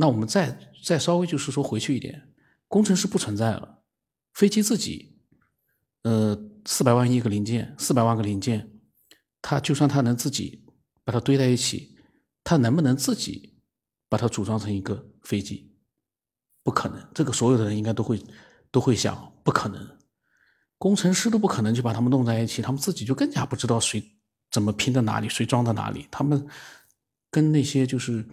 那我们再再稍微就是说回去一点，工程师不存在了，飞机自己，呃，四百万亿个零件，四百万个零件，它就算它能自己把它堆在一起，它能不能自己把它组装成一个飞机？不可能，这个所有的人应该都会都会想，不可能，工程师都不可能就把他们弄在一起，他们自己就更加不知道谁怎么拼到哪里，谁装到哪里，他们跟那些就是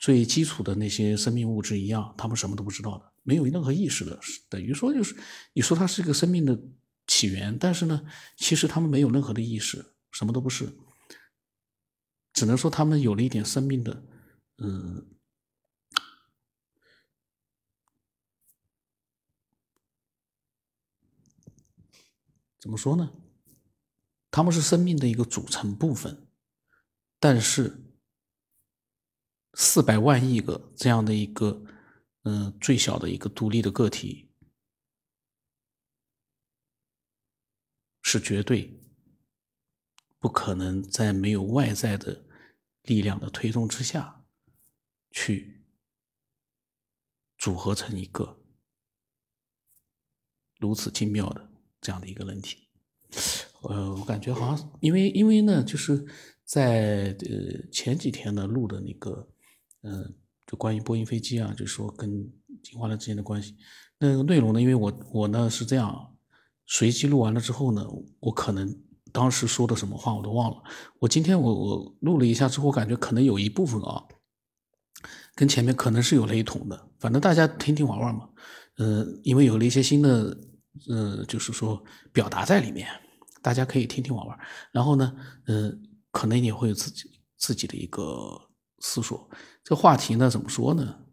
最基础的那些生命物质一样，他们什么都不知道的，没有任何意识的，等于说就是你说它是一个生命的起源，但是呢，其实他们没有任何的意识，什么都不是，只能说他们有了一点生命的，嗯。怎么说呢？他们是生命的一个组成部分，但是四百万亿个这样的一个，嗯，最小的一个独立的个体，是绝对不可能在没有外在的力量的推动之下，去组合成一个如此精妙的。这样的一个人体，呃，我感觉好像，因为因为呢，就是在呃前几天呢录的那个，嗯，就关于波音飞机啊，就说跟进化论之间的关系，那个内容呢，因为我我呢是这样，随机录完了之后呢，我可能当时说的什么话我都忘了，我今天我我录了一下之后，感觉可能有一部分啊，跟前面可能是有雷同的，反正大家听听玩玩嘛，嗯，因为有了一些新的。呃，就是说表达在里面，大家可以听听玩玩。然后呢，呃，可能也会有自己自己的一个思索。这话题呢，怎么说呢？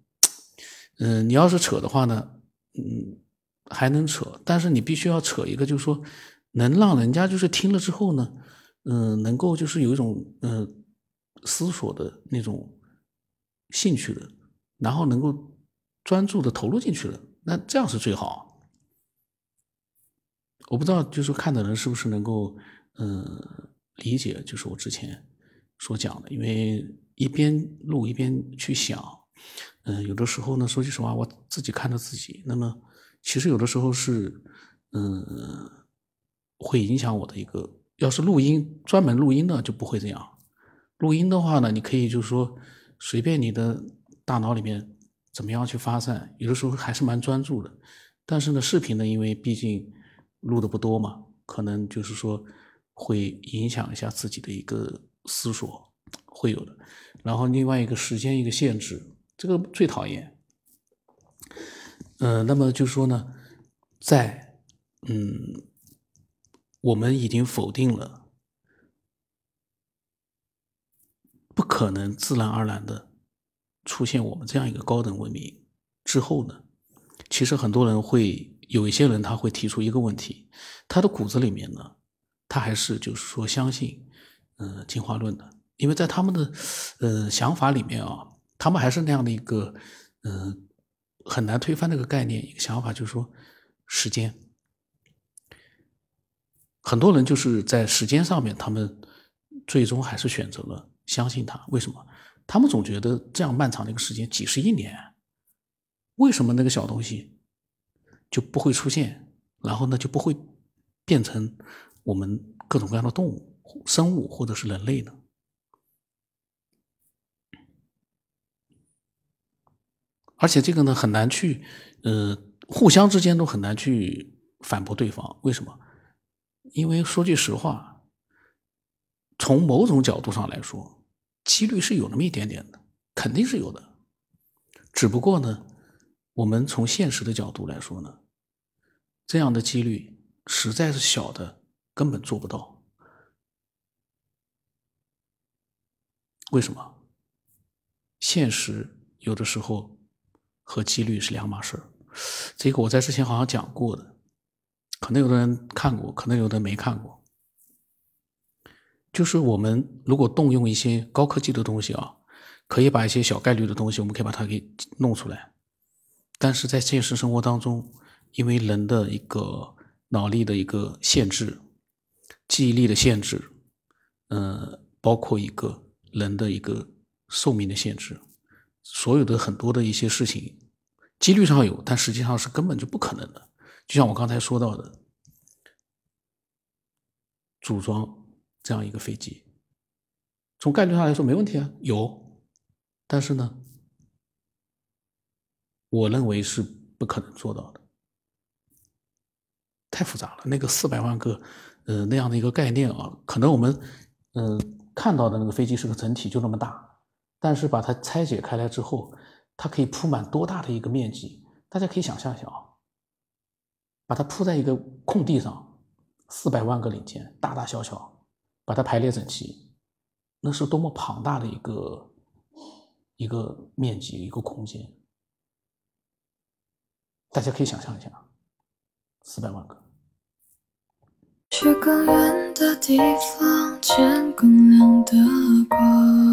嗯，你要是扯的话呢，嗯，还能扯，但是你必须要扯一个，就是说能让人家就是听了之后呢，嗯，能够就是有一种呃思索的那种兴趣的，然后能够专注的投入进去了，那这样是最好。我不知道，就是看的人是不是能够，嗯，理解，就是我之前所讲的。因为一边录一边去想，嗯，有的时候呢，说句实话，我自己看着自己，那么其实有的时候是，嗯，会影响我的一个。要是录音专门录音的就不会这样。录音的话呢，你可以就是说随便你的大脑里面怎么样去发散，有的时候还是蛮专注的。但是呢，视频呢，因为毕竟。录的不多嘛，可能就是说会影响一下自己的一个思索，会有的。然后另外一个时间一个限制，这个最讨厌。嗯，那么就是说呢，在嗯，我们已经否定了不可能自然而然的出现我们这样一个高等文明之后呢，其实很多人会。有一些人他会提出一个问题，他的骨子里面呢，他还是就是说相信，嗯，进化论的，因为在他们的，呃，想法里面啊，他们还是那样的一个，嗯，很难推翻那个概念，一个想法就是说，时间，很多人就是在时间上面，他们最终还是选择了相信他。为什么？他们总觉得这样漫长的一个时间，几十亿年，为什么那个小东西？就不会出现，然后呢就不会变成我们各种各样的动物、生物或者是人类呢？而且这个呢很难去，呃，互相之间都很难去反驳对方。为什么？因为说句实话，从某种角度上来说，几率是有那么一点点的，肯定是有的。只不过呢。我们从现实的角度来说呢，这样的几率实在是小的，根本做不到。为什么？现实有的时候和几率是两码事。这个我在之前好像讲过的，可能有的人看过，可能有的没看过。就是我们如果动用一些高科技的东西啊，可以把一些小概率的东西，我们可以把它给弄出来。但是在现实生活当中，因为人的一个脑力的一个限制、记忆力的限制，呃，包括一个人的一个寿命的限制，所有的很多的一些事情，几率上有，但实际上是根本就不可能的。就像我刚才说到的，组装这样一个飞机，从概率上来说没问题啊，有，但是呢，我认为是不可能做到的，太复杂了。那个四百万个，呃，那样的一个概念啊，可能我们，嗯，看到的那个飞机是个整体，就那么大。但是把它拆解开来之后，它可以铺满多大的一个面积？大家可以想象一下啊，把它铺在一个空地上，四百万个零件，大大小小，把它排列整齐，那是多么庞大的一个一个面积，一个空间。大家可以想象一下，四百万个。去更远的地方，见更亮的光。